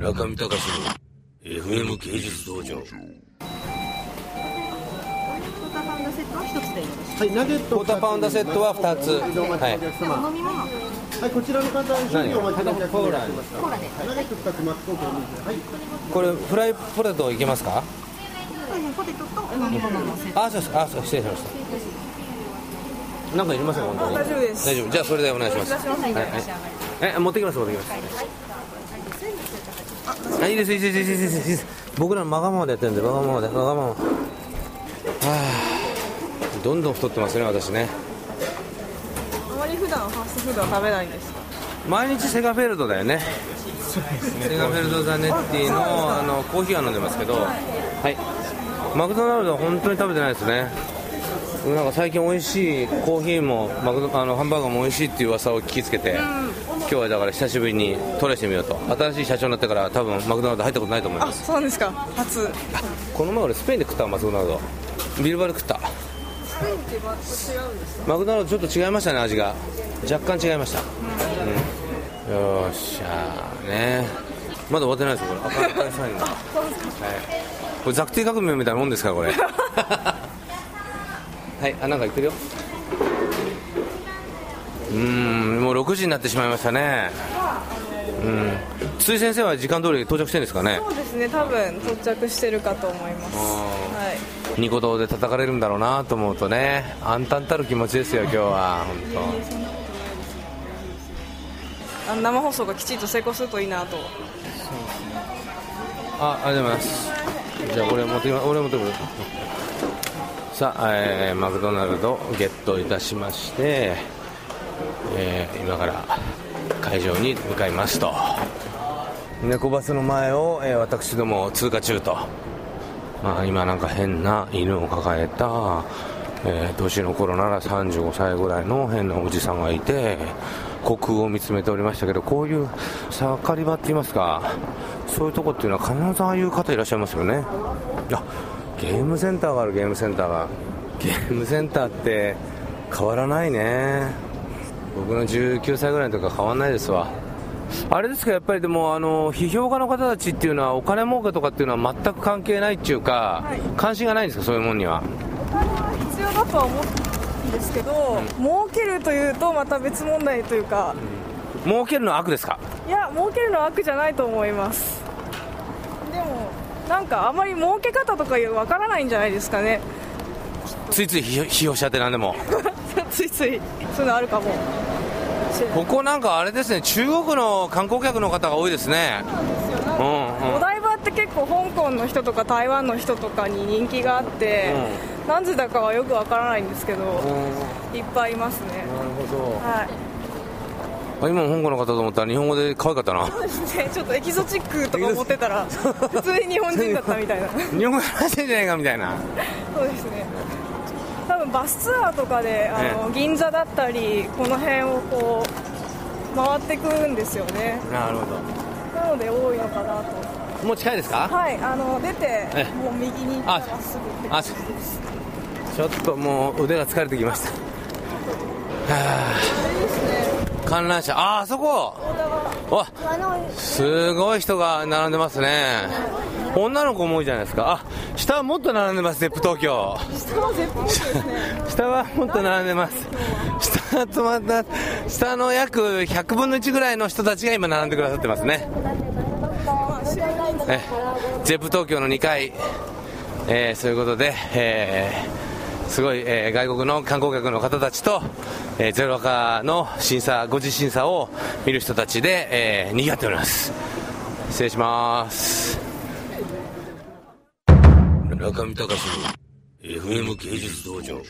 中見隆の FM 芸術道場。タパウンドセット。はいはい、ナゲット。クォーターパウンドセットは2つ。はい。飲み物。はい、こちらの方、一緒にお待ちのお客様。コーラコーラではいナゲット2つ、マックコーラ水。はい。これフライポテトいけますか？そうですねポテトとお飲み物のセットあそうです。あそう失礼しました。なんかいりますよ本当に。大丈夫です。大丈夫。じゃあそれでお願いします。出します。はい。はい。え持ってきます持ってきますあいいですいいですいいですいいですいいです。僕らわがままでやってるんでわがままでわがまま。はあ。どんどん太ってますね私ね。あまり普段ファーストフードは食べないんですか？毎日セガフェルドだよね。セガフェルドザネッティのあのコーヒーは飲んでますけど。はい。マクドナルドは本当に食べてないですね。なんか最近美味しいコーヒーもマクドあのハンバーガーも美味しいっていう噂を聞きつけて、今日はだから久しぶりにトライしてみようと。新しい社長になってから多分マクドナルド入ったことないと思いあます。そうなんですか。初。この前俺スペインで食ったわマクドナルド。ビルバで食った。スペインってマクドナルドちょっと違いましたね味が。若干違いました、うん、よっしゃーね。まだ終わってないですよこれ。赤い赤いサインがはい。これザクティ革命みたいなもんですからこれ。はいあなんか言ってるようーんもう6時になってしまいましたね。うん。筒井先生は時間通り到着してるんですかね？そうですね多分到着してるかと思います。はい。ニコ動で叩かれるんだろうなと思うとね。暗淡たる気持ちですよ今日は本あの生放送がきちんと成功するといいなと。当あありがとうございます。じゃあ俺持ってきます俺持ってくる。さあ、えーマクドナルドゲットいたしまして、えー今から会場に向かいますと。猫バスの前を、えー私ども通過中と。まあ、今なんか変な犬を抱えた、えー年の頃なら35歳ぐらいの変なおじさんがいて虚空を見つめておりましたけどこういう盛り場って言いますかそういうとこっていうのは必ずああいう方いらっしゃいますよね。あゲームセンターがあるゲームセンターが。ゲームセンターって変わらないね僕の19歳ぐらいの時は変わらないですわ。あれですか、やっぱりでも、あの批評家の方たちっていうのは、お金儲けとかっていうのは全く関係ないっていうか、はい。関心がないんですか、そういうもんには？お金は必要だとは思うんですけど、儲けるというとまた別問題というか、儲けるのは悪ですか、いや儲けるのは悪じゃないと思います。でもなんかあまり儲け方とかわからないんじゃないですかね。ついつい批評批評しちゃってなんでも、ついついそういうのあるかも。ここなんかあれですね、中国の観光客の方が多いですね。うんうんお台場って結構香港の人とか台湾の人とかに人気があって、何時だかはよくわからないんですけど、いっぱいいますね。なるほど。はい。あ今も香港の方と思ったら日本語で可愛かったな。そうですね。ちょっとエキゾチックとか思ってたら普通に日本人だったみたいな。日本語話してんじゃないかみたいな。そうですね多分バスツアーとかであの、銀座だったりこの辺をこう回ってくんですよね。なるほなので多いのかなと。どもう近いですか？はいあの出てえもう右に行ったらすぐあちょっともう腕が疲れてきました。は あ観覧車。ああそこわすごい人が並んでますね。女の子も多いじゃないですか。あ下はもっと並んでますゼップ東京。下は絶好ですね下はもっと並んでます。下止まった下の約100分の1ぐらいの人たちが今並んでくださってますね。えゼップ東京の2階、えーそういうことで、えーすごい、えー外国の観光客の方たちと、えーゼロワカの審査5次審査を見る人たちで、えー、賑わっております。失礼します。村上隆の FM 芸術道場。